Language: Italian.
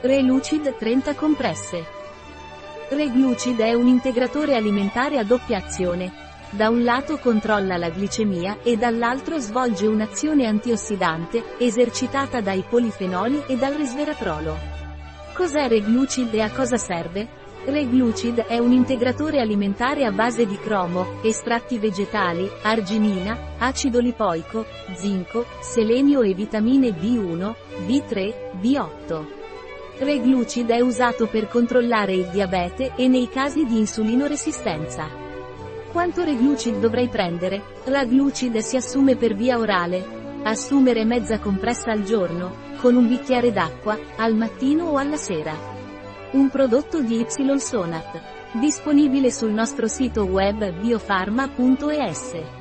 Relucid 30 compresse. Reglucid è un integratore alimentare a doppia azione. Da un lato controlla la glicemia e dall'altro svolge un'azione antiossidante, esercitata dai polifenoli e dal resveratrolo. Cos'è Reglucid e a cosa serve? Reglucid è un integratore alimentare a base di cromo, estratti vegetali, arginina, acido lipoico, zinco, selenio e vitamine B1, B3, B8. Reglucid è usato per controllare il diabete e nei casi di insulinoresistenza. Quanto Reglucid dovrei prendere? La Glucid si assume per via orale. Assumere mezza compressa al giorno, con un bicchiere d'acqua, al mattino o alla sera. Un prodotto di Ysonat. Disponibile sul nostro sito web biofarma.es.